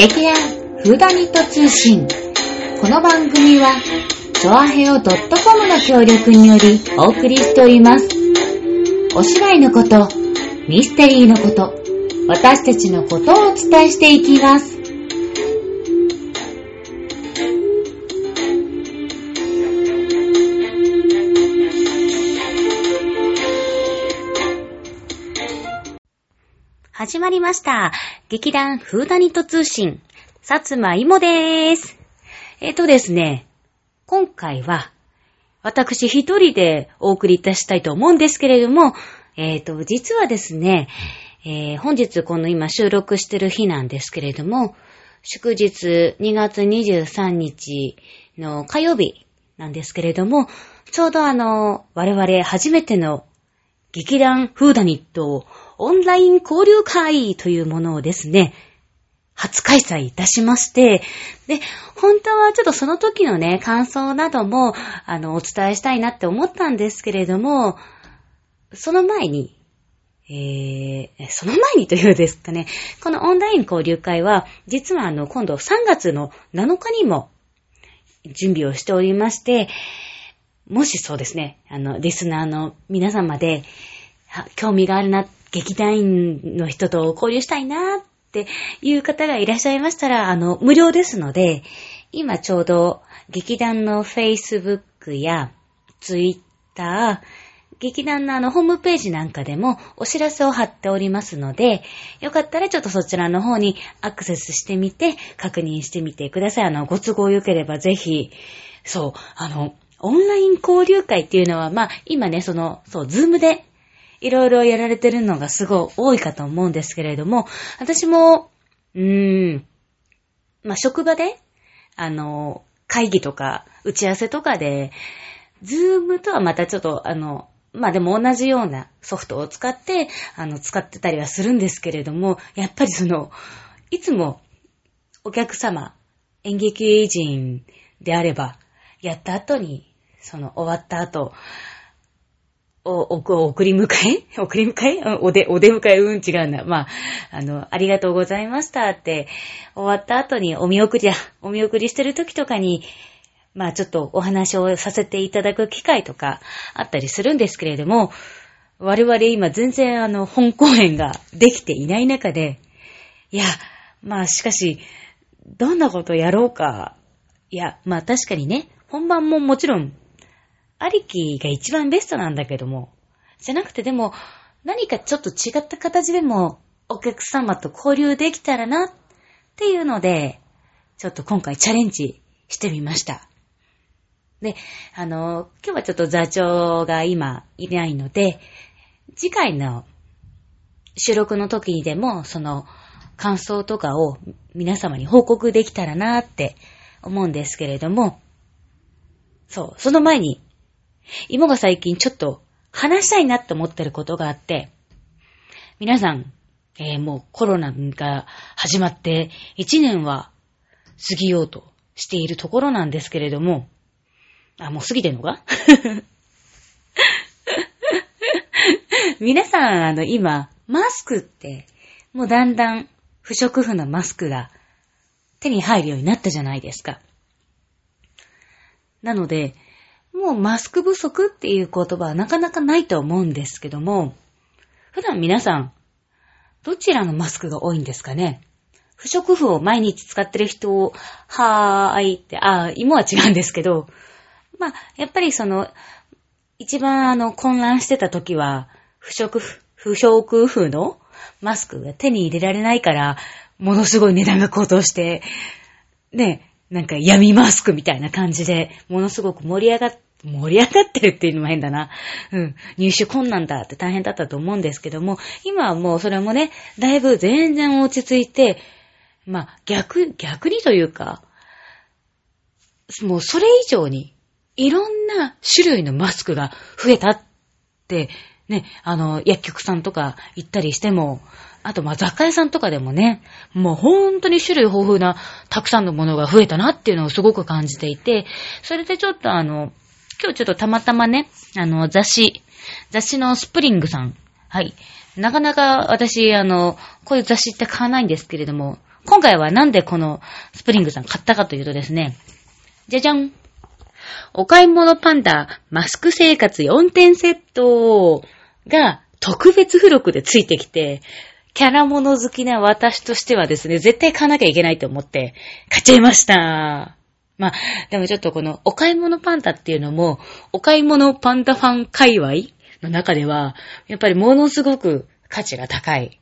劇団フーダニット通信。この番組は、チョアヘオ .com の協力によりお送りしております。お芝居のこと、ミステリーのこと、私たちのことをお伝えしていきます。始まりました。劇団フーダニット通信、さつまいもでーす。えっ、とですね、今回は、私一人でお送りいたしたいと思うんですけれども、えっ、と、実はですね、えー本日この今収録してる日なんですけれども、祝日2月23日の火曜日なんですけれども、ちょうどあの、我々初めての劇団フーダニットをオンライン交流会というものをですね、初開催いたしまして、で、本当はちょっとその時のね、感想なども、あの、お伝えしたいなって思ったんですけれども、その前に、えー、その前にというですかね、このオンライン交流会は、実はあの、今度3月の7日にも準備をしておりまして、もしそうですね、あの、リスナーの皆様で、興味があるな、劇団員の人と交流したいなっていう方がいらっしゃいましたら、あの、無料ですので、今ちょうど劇団の Facebook や Twitter、劇団のあのホームページなんかでもお知らせを貼っておりますので、よかったらちょっとそちらの方にアクセスしてみて、確認してみてください。あの、ご都合良ければぜひ、そう、あの、オンライン交流会っていうのは、まあ、今ね、その、そう、ズームでいろいろやられてるのがすごい多いかと思うんですけれども、私も、うーん、まあ、職場で、あの、会議とか、打ち合わせとかで、ズームとはまたちょっと、あの、まあ、でも同じようなソフトを使って、あの、使ってたりはするんですけれども、やっぱりその、いつもお客様、演劇人であれば、やった後に、その終わった後、お、お、送り迎え？送り迎え？おで、お出迎えうん？違うんだ。まあ、あの、ありがとうございましたって、終わった後にお見送りだ。お見送りしてる時とかに、まあちょっとお話をさせていただく機会とかあったりするんですけれども、我々今全然あの、本公演ができていない中で、いや、まあしかし、どんなことやろうか。いや、まあ確かにね、本番ももちろん、ありきが一番ベストなんだけども、じゃなくてでも、何かちょっと違った形でも、お客様と交流できたらな、っていうので、ちょっと今回チャレンジしてみました。で、あの、今日はちょっと座長が今いないので、次回の収録の時にでも、その感想とかを皆様に報告できたらなって思うんですけれども、そう、その前に、妹が最近ちょっと話したいなって思ってることがあって、皆さん、えーもうコロナが始まって1年は過ぎようとしているところなんですけれども、あ、もう過ぎてんのか？皆さん、あの、今、マスクって、もうだんだん不織布のマスクが手に入るようになったじゃないですか。なので、もうマスク不足っていう言葉はなかなかないと思うんですけども、普段皆さん、どちらのマスクが多いんですかね？不織布を毎日使ってる人を、はーいって、あ、芋は違うんですけど、まあ、やっぱりその、一番あの、混乱してた時は、不織布、不織布のマスクが手に入れられないから、ものすごい値段が高騰して、ね、なんか闇マスクみたいな感じで、ものすごく盛り上がっ、盛り上がってるっていうのも変だな。うん。入手困難だって大変だったと思うんですけども、今はもうそれもね、だいぶ全然落ち着いて、まあ逆、逆にというか、もうそれ以上に、いろんな種類のマスクが増えたって、ね、あの、薬局さんとか行ったりしても、あと、ま、雑貨屋さんとかでもね、もう本当に種類豊富なたくさんのものが増えたなっていうのをすごく感じていて、それでちょっとあの、今日ちょっとたまたまね、あの、雑誌、雑誌のスプリングさん、はい。なかなか私、あの、こういう雑誌って買わないんですけれども、今回はなんでこのスプリングさん買ったかというとですね、じゃじゃんお買い物パンダマスク生活4点セットが特別付録でついてきて、キャラモノ好きな私としてはですね、絶対買わなきゃいけないと思って買っちゃいました。まあ、でもちょっとこのお買い物パンダっていうのも、お買い物パンダファン界隈の中では、やっぱりものすごく価値が高い、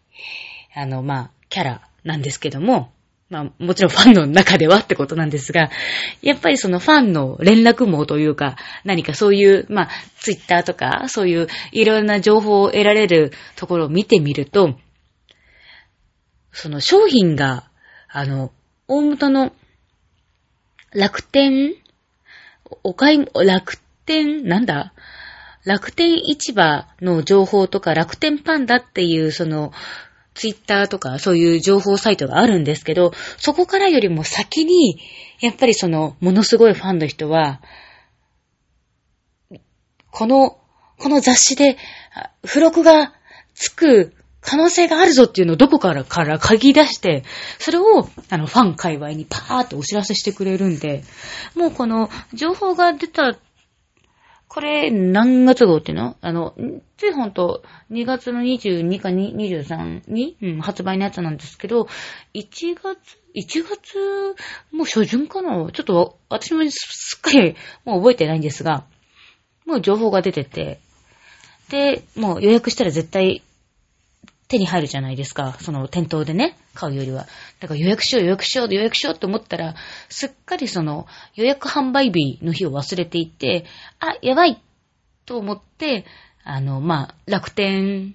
あの、まあ、キャラなんですけども、まあ、もちろんファンの中ではってことなんですが、やっぱりそのファンの連絡網というか、何かそういう、まあ、ツイッターとか、そういういろんな情報を得られるところを見てみると、その商品が、あの、大元の楽天お買い、楽天、なんだ？楽天市場の情報とか楽天パンダっていうそのツイッターとかそういう情報サイトがあるんですけど、そこからよりも先に、やっぱりその、ものすごいファンの人は、この、この雑誌で、付録がつく可能性があるぞっていうのをどこからから嗅ぎ出して、それを、あの、ファン界隈にパーッとお知らせしてくれるんで、もうこの、情報が出たこれ、何月号っていうの？あの、ついほんと、2月の22か23に、うん、発売のやつなんですけど、1月、1月、もう初旬かな？ちょっと、私もすっかり、もう覚えてないんですが、もう情報が出てて、で、もう予約したら絶対手に入るじゃないですか。その店頭でね、買うよりは。だから予約しよう予約しよう予約しようと思ったら、すっかりその予約販売日の日を忘れていて、あ、やばいと思って、あの、まあ、楽天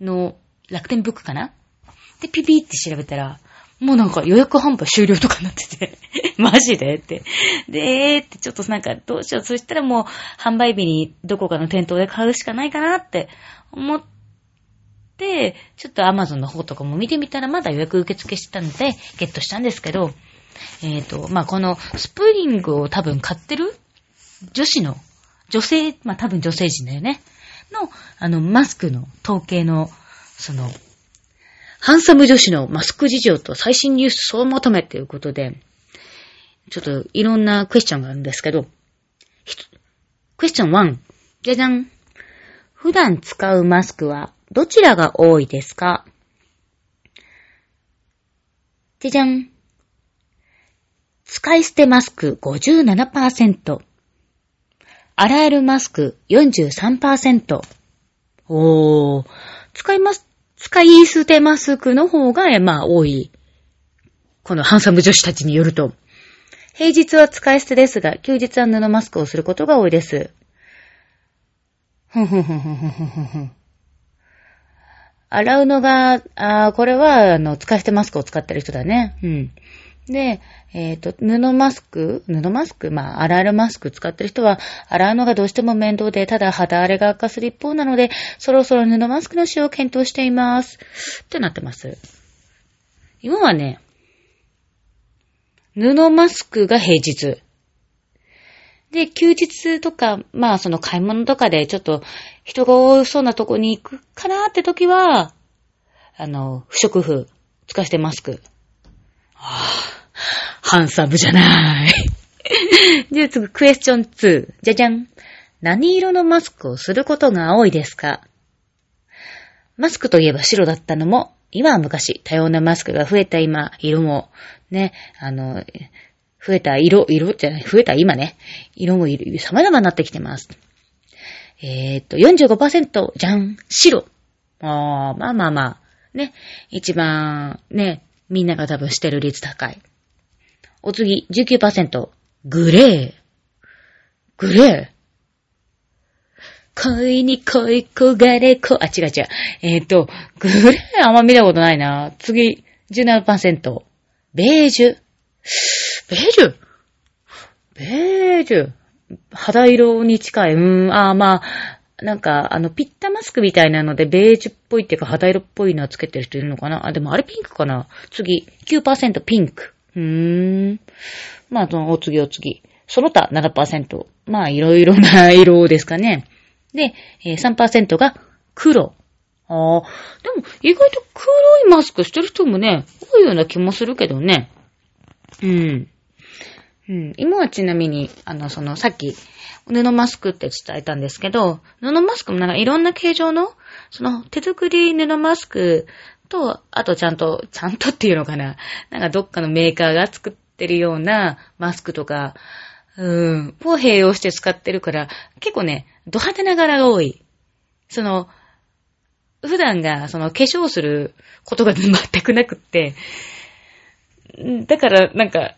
の、楽天ブックかな？で、ピピって調べたら、もうなんか予約販売終了とかになってて マジで？って。で、えーってちょっとなんかどうしよう。そしたらもう販売日にどこかの店頭で買うしかないかなって思って、ちょっと Amazon の方とかも見てみたらまだ予約受付してたので、ゲットしたんですけど、えっ、ー、と、まあ、このスプリングを多分買ってる女子の、女性、まあ、多分女性陣だよね。の、あの、マスクの統計の、その、ハンサム女子のマスク事情と最新ニュース総まとめっていうことで、ちょっといろんなクエスチョンがあるんですけど、クエスチョン1、じゃじゃん。普段使うマスクはどちらが多いですか？じゃじゃん。使い捨てマスク57%。洗えるマスク43%。おー。使います、使い捨てマスクの方が、まあ、多い。このハンサム女子たちによると。平日は使い捨てですが、休日は布マスクをすることが多いです。ふんふんふんふんふんふんふん。洗うのが、あこれは、あの、使い捨てマスクを使ってる人だね。うん。で、えっ、ー、と、布マスク布マスクまあ、洗えるマスク使ってる人は、洗うのがどうしても面倒で、ただ肌荒れが悪化する一方なので、そろそろ布マスクの使用を検討しています。ってなってます。今はね、布マスクが平日。で、休日とか、まあその買い物とかでちょっと人が多そうなとこに行くかなって時は、あの、不織布、使わせてマスク。はぁ、ハンサムじゃない。じゃあ次、クエスチョン2。じゃじゃん。何色のマスクをすることが多いですか？マスクといえば白だったのも、今は昔、多様なマスクが増えた今、色も、ね、あの、増えた色、色じゃない、増えた今ね、色も様々になってきてます。えー、っと、45%じゃん、白。あー、まあまあまあ。ね。一番、ね、みんなが多分してる率高い。お次、19%。グレー。グレー。恋に恋焦がれこ、あ、違う違う。えー、と、グレーあんま見たことないな。次、17%。ベージュ。ベージュ？ベージュ？肌色に近い。うーん、ああ、まあ、なんか、あの、ピッタマスクみたいなので、ベージュっぽいっていうか、肌色っぽいのはつけてる人いるのかな？あ、でもあれピンクかな？次、9%ピンク。うーん。まあ、その、お次お次。その他7%。まあ、いろいろな色ですかね。で、3%が黒。ああ、でも意外と黒いマスクしてる人もね、多いような気もするけどね。うん。うん。今はちなみに、あの、その、さっき、布マスクって伝えたんですけど、布マスクもなんかいろんな形状の、その、手作り布マスクと、あとちゃんと、ちゃんとっていうのかな。なんかどっかのメーカーが作ってるようなマスクとか、うん、を併用して使ってるから、結構ね、ド派手な柄が多い。その、普段が、その、化粧することが全くなくって、だから、なんか、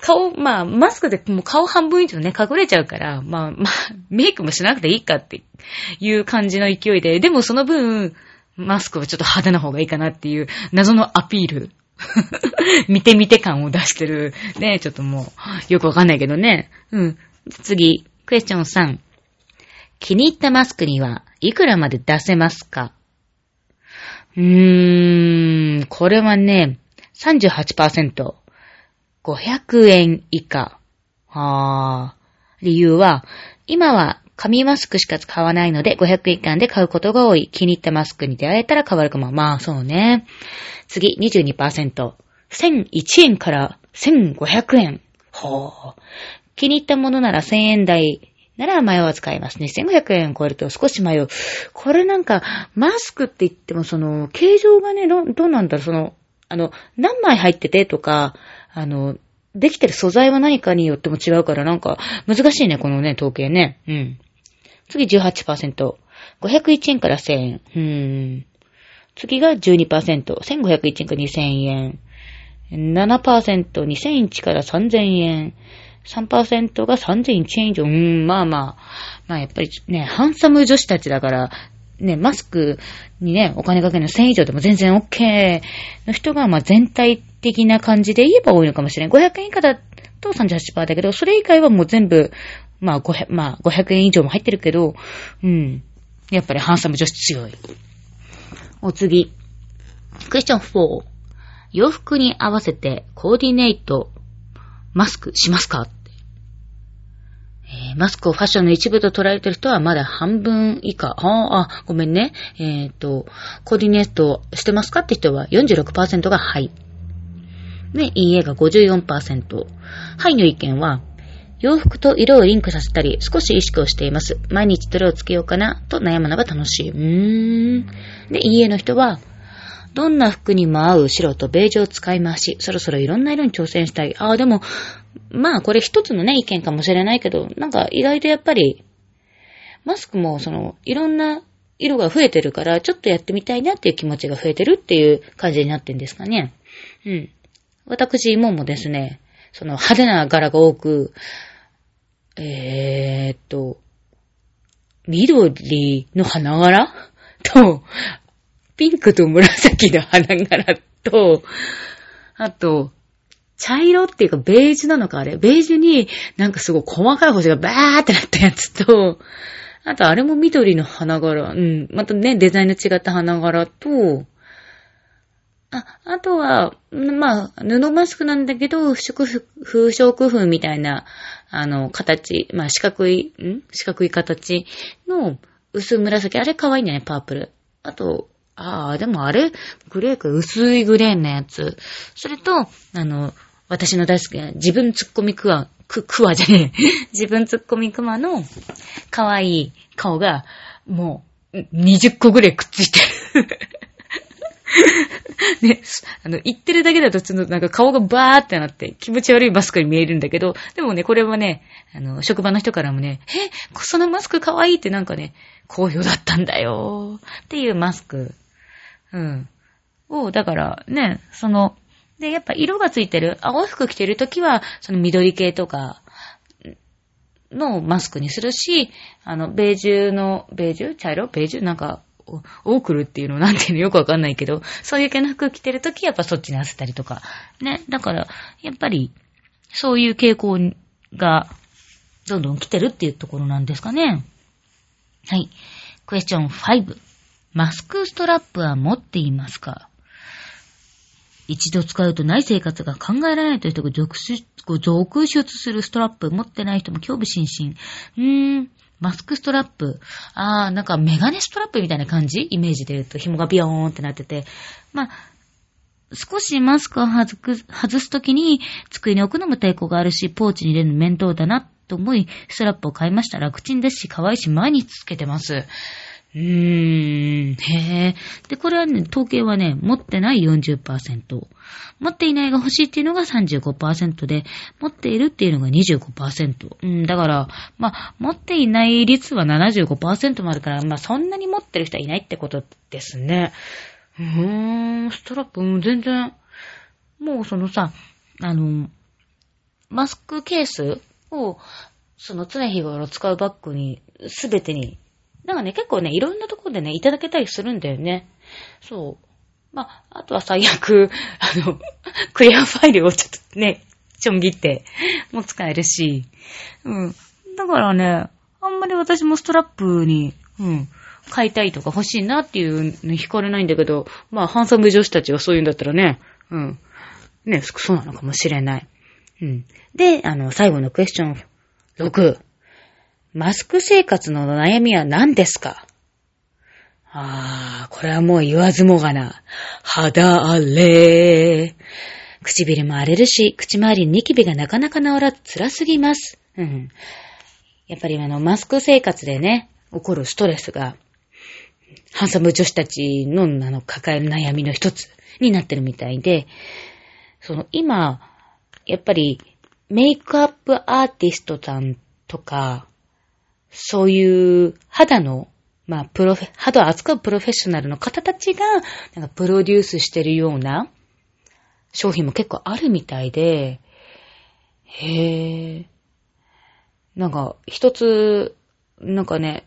顔、まあ、マスクでもう顔半分以上ね、隠れちゃうから、まあ、まあ、メイクもしなくていいかっていう感じの勢いで、でもその分、マスクはちょっと派手な方がいいかなっていう謎のアピール。見て見て感を出してる。ね、ちょっともう、よくわかんないけどね。うん。次、クエスチョン3。気に入ったマスクにはいくらまで出せますか？うーん、これはね、38%。500円以下。あ。理由は、今は紙マスクしか使わないので500円以下で買うことが多い。気に入ったマスクに出会えたら変わるかも。まあ、そうね。次、22%。1001円から1500円。ほう。気に入ったものなら1000円台なら迷わず買いますね。1500円超えると少し迷う。これなんか、マスクって言っても、その、形状がね、どどうなんだろう、その、あの、何枚入っててとか、あの、できてる素材は何かによっても違うから、なんか、難しいね、このね、統計ね。うん。次18%。501円から1000円。うーん。次が12%。1501円から2000円。7%、2001から3000円。3%が3001円以上。うーん、まあまあ。まあやっぱりね、ハンサム女子たちだから、ね、マスクにね、お金かけるの1000以上でも全然 OK の人が、まあ全体的な感じで言えば多いのかもしれない。500円以下だと38%だけど、それ以外はもう全部、まあ500、まあ500円以上も入ってるけど、うん。やっぱりハンサム女子強い。お次。クエスチョン4。洋服に合わせてコーディネート、マスクしますか？えー、マスクをファッションの一部と捉えてる人はまだ半分以下。ああ、ごめんね。えっ、ー、と、コーディネートしてますか？って人は46%がはい。で、いいえが54%。はいの意見は、洋服と色をリンクさせたり、少し意識をしています。毎日どれをつけようかな、と悩むのが楽しい。うーん。で、いいえの人は、どんな服にも合う白とベージュを使い回し、そろそろいろんな色に挑戦したい。ああ、でも、まあこれ一つのね、意見かもしれないけど、なんか意外とやっぱり、マスクもその、いろんな色が増えてるから、ちょっとやってみたいなっていう気持ちが増えてるっていう感じになってんですかね。うん。私、ももですね、その派手な柄が多く、えー、っと、緑の花柄？と、ピンクと紫の花柄と、あと、茶色っていうかベージュなのかあれ？ベージュになんかすごい細かい星がバーってなったやつと、あとあれも緑の花柄、うん、またね、デザインの違った花柄と、あ、あとは、まあ、布マスクなんだけど、不織布、不織布みたいな、あの、形、まあ、四角い、ん？四角い形の薄紫。あれ可愛いんだよね、パープル。あと、ああ、でもあれ、グレーか、薄いグレーのやつ。それと、あの、私の大好きな自分ツッコミクワ、ク、クワじゃねえ。自分ツッコミクマの可愛い顔が、もう、20個ぐらいくっついてる。ね、あの、言ってるだけだと、ちょっとなんか顔がバーってなって気持ち悪いマスクに見えるんだけど、でもね、これはね、あの、職場の人からもね、え、そのマスク可愛いってなんかね、好評だったんだよっていうマスク。うん。を、だからね、その、で、やっぱ色がついてる、青い服着てるときは、その緑系とか、のマスクにするし、あの、ベージュの、ベージュ？茶色？ベージュ？なんか、オークルっていうのなんていうのよくわかんないけど、そういう系の服着てるときやっぱそっちに合わせたりとか。ね。だから、やっぱり、そういう傾向が、どんどん来てるっていうところなんですかね。はい。クエスチョン5。マスクストラップは持っていますか？一度使うとない生活が考えられないという人が続出続出するストラップ持ってない人も興味津々。うーん。マスクストラップ。ああ、なんかメガネストラップみたいな感じ？イメージで言うと紐がビヨーンってなってて。まあ、少しマスクを外く外すときに机に置くのも抵抗があるし、ポーチに入れるの面倒だなと思い、ストラップを買いました。楽ちんですし、可愛いし、毎日つけてます。うーん、へぇ。で、これはね、統計はね、持ってない40%。持っていないが欲しいっていうのが35%で、持っているっていうのが25%。うん、だから、まあ、持っていない率は75%もあるから、まあ、そんなに持ってる人はいないってことですね。うーん、ストラップ、う、全然、もうそのさ、あの、マスクケースを、その常日頃使うバッグに、すべてになんかね、結構ね、いろんなところでね、いただけたりするんだよね。そう。まあ、あとは最悪、あの、クリアファイルをちょっとね、ちょん切って、も使えるし。うん。だからね、あんまり私もストラップに、うん、買いたいとか欲しいなっていうの惹かれないんだけど、まあ、ハンサム女子たちがそういうんだったらね、うん。ね、そうなのかもしれない。うん。で、あの、最後のクエスチョン6。マスク生活の悩みは何ですか？ああ、これはもう言わずもがな。肌荒れ。唇も荒れるし、口周りにニキビがなかなか治らず辛すぎます。うん。やっぱりあの、マスク生活でね、起こるストレスが、ハンサム女子たちの、あの、抱える悩みの一つになってるみたいで、その、今、やっぱり、メイクアップアーティストさんとか、そういう肌の、まあ、プロフェ、肌を扱うプロフェッショナルの方たちが、なんかプロデュースしてるような商品も結構あるみたいで、へえ。なんか、一つ、なんかね、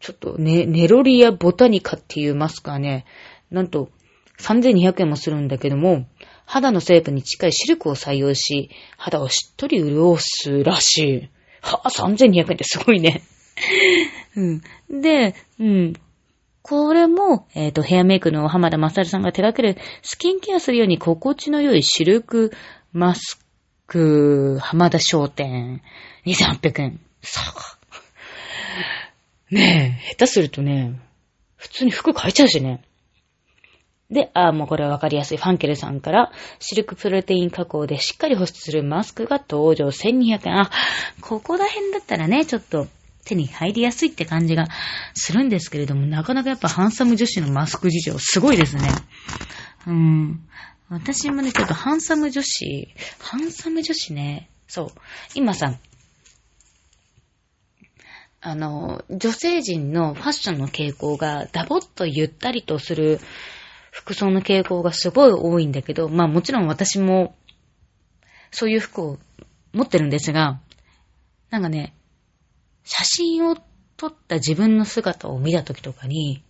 ちょっとね、ネロリアボタニカっていうマスクはね、なんと3200円もするんだけども、肌の成分に近いシルクを採用し、肌をしっとり潤すらしい。はぁ、3200円ってすごいね。うん。で、うん。これも、えっ、ー、と、ヘアメイクの浜田正さんが手掛けるスキンケアするように心地の良いシルクマスク、浜田商店、2800円。さあ。ねえ、下手するとね、普通に服買えちゃうしね。で、ああ、もうこれはわかりやすい。ファンケルさんから、シルクプロテイン加工でしっかり保湿するマスクが登場。1200円。あ、ここら辺だったらね、ちょっと手に入りやすいって感じがするんですけれども、なかなかやっぱハンサム女子のマスク事情、すごいですね。うん。私もね、ちょっとハンサム女子、ハンサム女子ね、そう。今さ、あの、女性陣のファッションの傾向がダボっとゆったりとする服装の傾向がすごい多いんだけど、まあもちろん私もそういう服を持ってるんですが、なんかね、写真を撮った自分の姿を見た時とかに、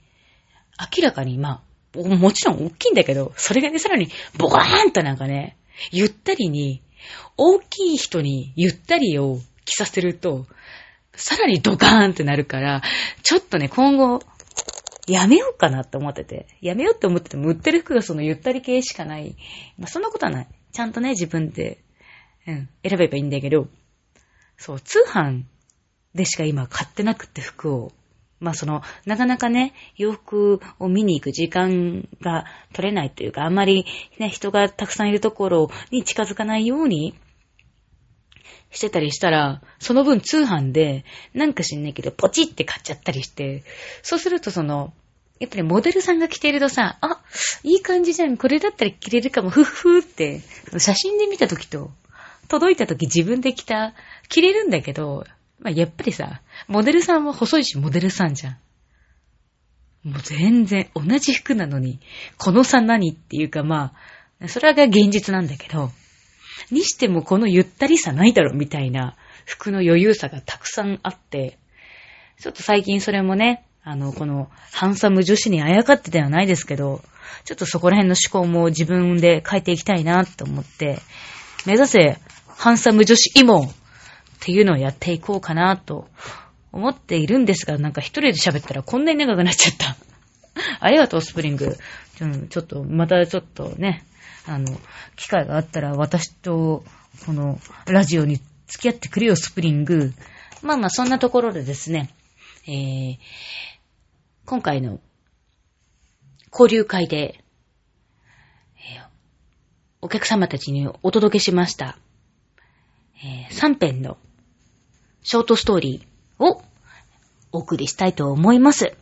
明らかにまあ、もちろん大きいんだけど、それがね、さらにボカーンとなんかね、ゆったりに、大きい人にゆったりを着させると、さらにドカーンってなるから、ちょっとね、今後、やめようかなって思ってて。やめようって思ってても、売ってる服がそのゆったり系しかない。まあ、そんなことはない。ちゃんとね、自分で、うん、選べばいいんだけど、そう、通販でしか今買ってなくって服を。まあその、なかなかね、洋服を見に行く時間が取れないというか、あんまりね、人がたくさんいるところに近づかないようにしてたりしたら、その分通販で、なんか知んないけど、ポチって買っちゃったりして、そうするとその、やっぱりモデルさんが着てるとさ、あ、いい感じじゃん、これだったら着れるかも、ふっふーって、写真で見た時と、届いた時自分で着た、着れるんだけど、まあ、やっぱりさ、モデルさんは細いしモデルさんじゃん。もう全然同じ服なのに、この差何っていうかまあ、それが現実なんだけど、にしてもこのゆったりさないだろみたいな服の余裕さがたくさんあって、ちょっと最近それもね、あの、このハンサム女子にあやかってではないですけど、ちょっとそこら辺の思考も自分で変えていきたいなと思って、目指せハンサム女子イモっていうのをやっていこうかなと思っているんですが、なんか一人で喋ったらこんなに長くなっちゃった。ありがとう、スプリング。ちょっと、またちょっとね、あの、機会があったら私と、この、ラジオに付き合ってくれよ、スプリング。まあまあ、そんなところでですね、えー、今回の交流会で、えー、お客様たちにお届けしました、えー、3編のショートストーリーをお送りしたいと思います。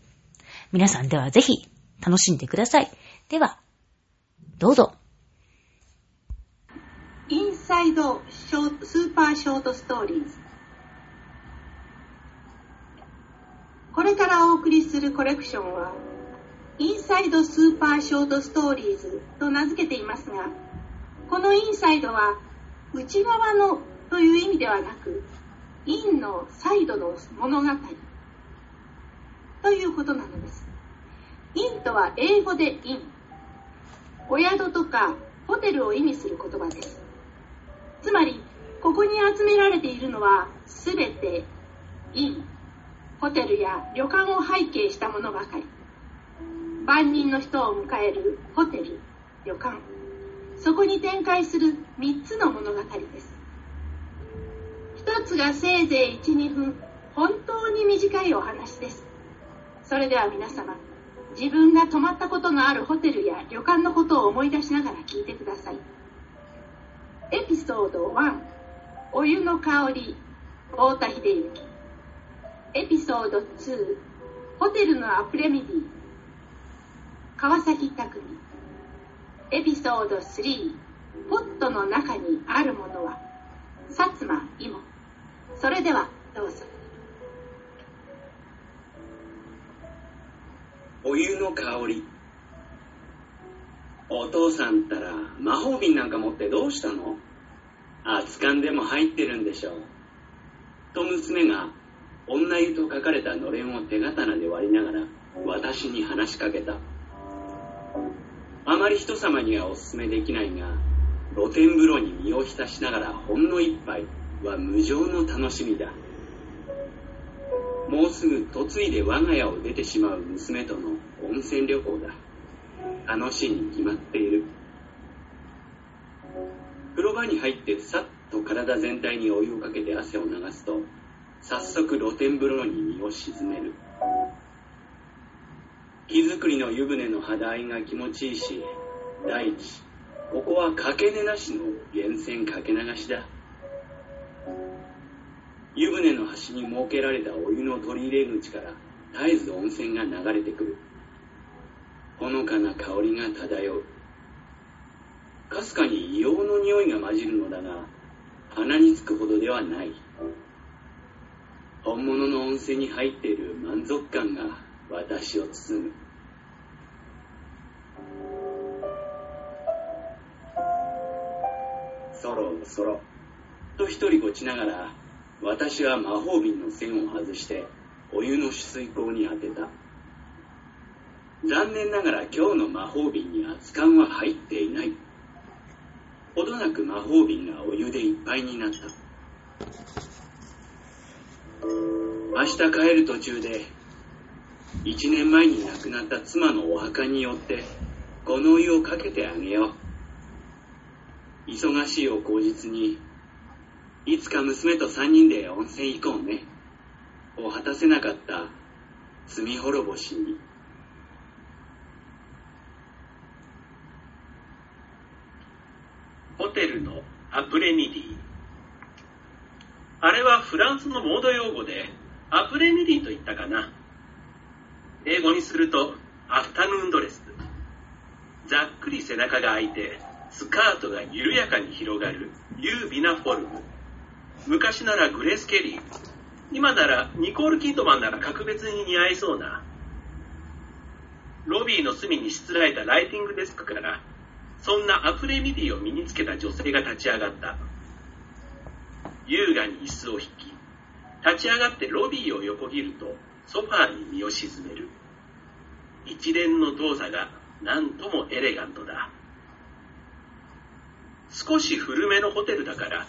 皆さんではぜひ楽しんでください。では、どうぞ。サイドショースーパーショートストーリーズ。これからお送りするコレクションはインサイドスーパーショートストーリーズと名付けていますがこのインサイドは内側のという意味ではなくインのサイドの物語。ということなのです。インとは英語でインお宿とかホテルを意味する言葉です。つまりここに集められているのは全てインホテルや旅館を背景したものばかり。万人の人を迎えるホテル旅館。そこに展開する3つの物語です。1つがせいぜい12分本当に短いお話です。それでは皆様自分が泊まったことのあるホテルや旅館のことを思い出しながら聞いてください。エピソード1お湯の香り太田秀幸。エピソード2ホテルのアプレミディ。川崎匠エピソード3ポットの中にあるものは。薩摩芋それではどうぞ。お湯の香り。父さんったら魔法瓶なんか持ってどうしたの？熱燗でも入ってるんでしょう。と娘が女湯と書かれたのれんを手刀で割りながら私に話しかけた。あまり人様にはお勧めできないが、露天風呂に身を浸しながらほんの一杯は無情の楽しみだ。もうすぐ嫁いで我が家を出てしまう娘との温泉旅行だ。楽しいに決まっている。風呂場に入ってさっと体全体にお湯をかけて汗を流すと早速露天風呂に身を沈める。木造りの湯船の肌合いが気持ちいいし第一ここはかけねなしの源泉かけ流しだ。湯船の端に設けられたお湯の取り入れ口から絶えず温泉が流れてくる。ほのかな香りが漂う。かすかに硫黄の匂いが混じるのだが鼻につくほどではない。本物の温泉に入っている満足感が私を包む。そろそろ。と一人ごちながら私は魔法瓶の栓を外してお湯の取水口に当てた。残念ながら今日の魔法瓶に熱燗は入っていない。ほどなく魔法瓶がお湯でいっぱいになった。明日帰る途中で一年前に亡くなった妻のお墓によってこのお湯をかけてあげよう。忙しいお口実にいつか娘と三人で温泉行こうね。を果たせなかった罪滅ぼしに。ホテルのアプレミディあれはフランスのモード用語でアプレミディと言ったかな。英語にするとアフタヌーンドレス。ざっくり背中が開いてスカートが緩やかに広がる優美なフォルム。昔ならグレス・ケリー。今ならニコール・キートマンなら格別に似合いそうな。ロビーの隅にしつらえたライティングデスクからそんなアプレミディを身につけた女性が立ち上がった。優雅に椅子を引き、立ち上がってロビーを横切るとソファーに身を沈める。一連の動作が何ともエレガントだ。少し古めのホテルだから、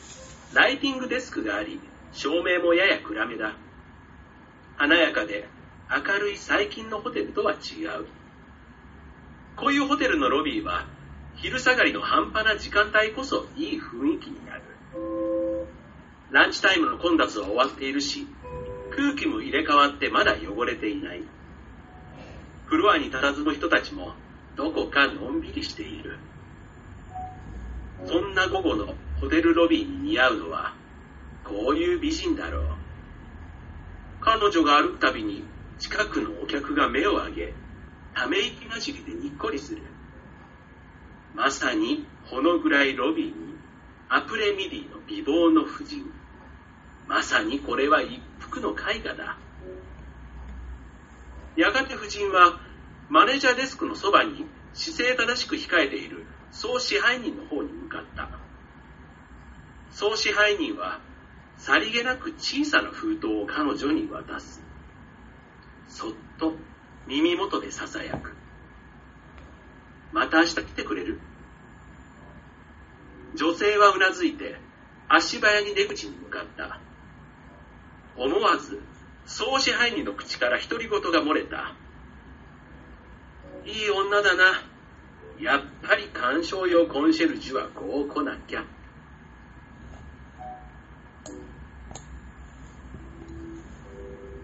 ライティングデスクがあり、照明もやや暗めだ。華やかで明るい最近のホテルとは違う。こういうホテルのロビーは昼下がりの半端な時間帯こそいい雰囲気になる。ランチタイムの混雑は終わっているし、空気も入れ替わってまだ汚れていない。フロアに佇む人たちもどこかのんびりしている。そんな午後のホテルロビーに似合うのは、こういう美人だろう。彼女が歩くたびに近くのお客が目を上げ、ため息なじりでにっこりする。まさにほのぐらいロビーにアプレミディの美貌の婦人。まさにこれは一幅の絵画だ。やがて夫人はマネージャーデスクのそばに姿勢正しく控えている総支配人の方に向かった。総支配人はさりげなく小さな封筒を彼女に渡す。そっと耳元で囁く。また明日来てくれる？女性はうなずいて足早に出口に向かった。思わず総支配人の口から独り言が漏れた。いい女だな。やっぱり鑑賞用コンシェルジュはこう来なきゃ。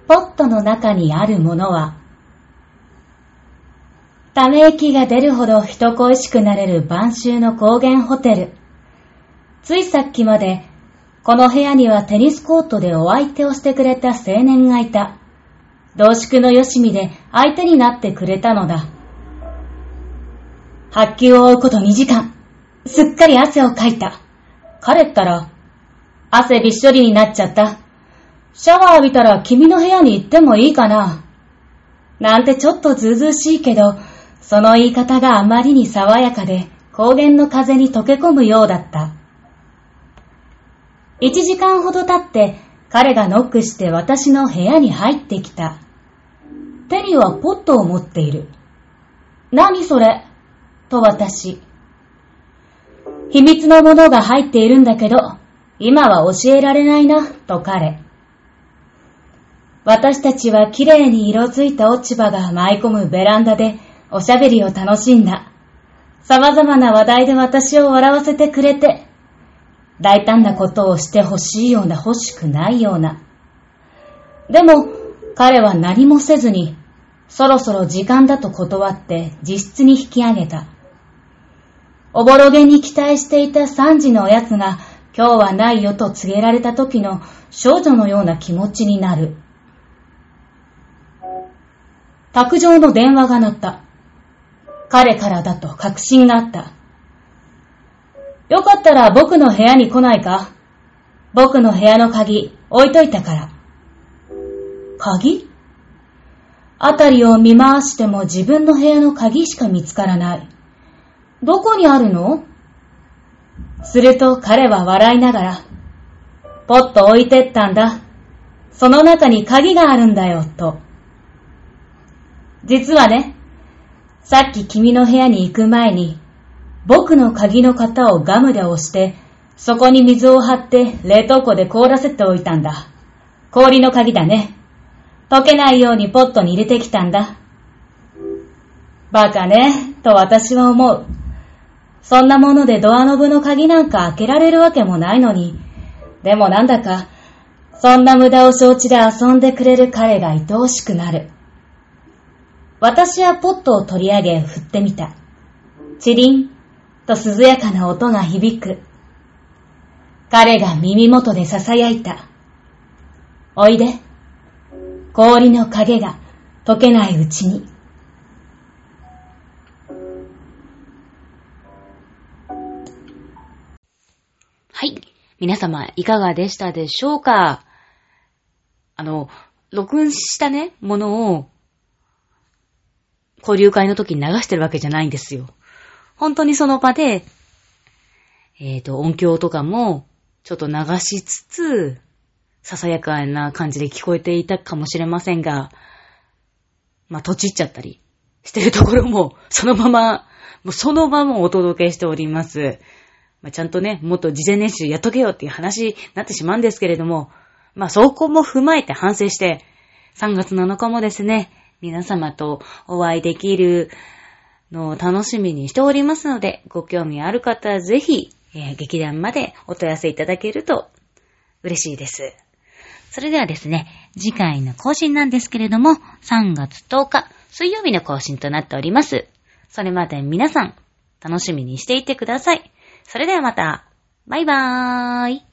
ポットの中にあるものは、ため息が出るほど人恋しくなれる晩秋の高原ホテル。ついさっきまで、この部屋にはテニスコートでお相手をしてくれた青年がいた。同宿のよしみで相手になってくれたのだ。発球を追うこと2時間。すっかり汗をかいた。彼ったら、汗びっしょりになっちゃった。シャワー浴びたら君の部屋に行ってもいいかななんてちょっとずうずうしいけど、その言い方があまりに爽やかで、高原の風に溶け込むようだった。一時間ほど経って、彼がノックして私の部屋に入ってきた。手にはポットを持っている。何それ？と私。秘密のものが入っているんだけど、今は教えられないな、と彼。私たちは綺麗に色づいた落ち葉が舞い込むベランダでおしゃべりを楽しんだ。様々な話題で私を笑わせてくれて、大胆なことをしてほしいような欲しくないような。でも、彼は何もせずに、そろそろ時間だと断って自室に引き上げた。おぼろげに期待していた三時のおやつが今日はないよと告げられた時の少女のような気持ちになる。卓上の電話が鳴った。彼からだと確信があった。よかったら僕の部屋に来ないか？僕の部屋の鍵置いといたから。鍵？あたりを見回しても自分の部屋の鍵しか見つからない。どこにあるの？すると彼は笑いながら、ポッと置いてったんだ。その中に鍵があるんだよ、と。実はね、さっき君の部屋に行く前に、僕の鍵の型をガムで押して、そこに水を張って冷凍庫で凍らせておいたんだ。氷の鍵だね。溶けないようにポットに入れてきたんだ。バカね、と私は思う。そんなものでドアノブの鍵なんか開けられるわけもないのに。でもなんだか、そんな無駄を承知で遊んでくれる彼が愛おしくなる。私はポットを取り上げ振ってみた。チリンと涼やかな音が響く。彼が耳元で囁いた。おいで。氷の影が溶けないうちに。はい。皆様、いかがでしたでしょうか？あの、録音したね、ものを、交流会の時に流してるわけじゃないんですよ。本当にその場で、えっ、と、音響とかも、ちょっと流しつつ、ささやかな感じで聞こえていたかもしれませんが、まあ、とちっちゃったりしてるところも、そのまま、もうそのままお届けしております。まあ、ちゃんとね、もっと事前練習やっとけよっていう話になってしまうんですけれども、まあ、そこも踏まえて反省して、3月7日もですね、皆様とお会いできるのを楽しみにしておりますので、ご興味ある方はぜひ、えー劇団までお問い合わせいただけると嬉しいです。それではですね、次回の更新なんですけれども、3月10日、水曜日の更新となっております。それまで皆さん、楽しみにしていてください。それではまた、バイバーイ。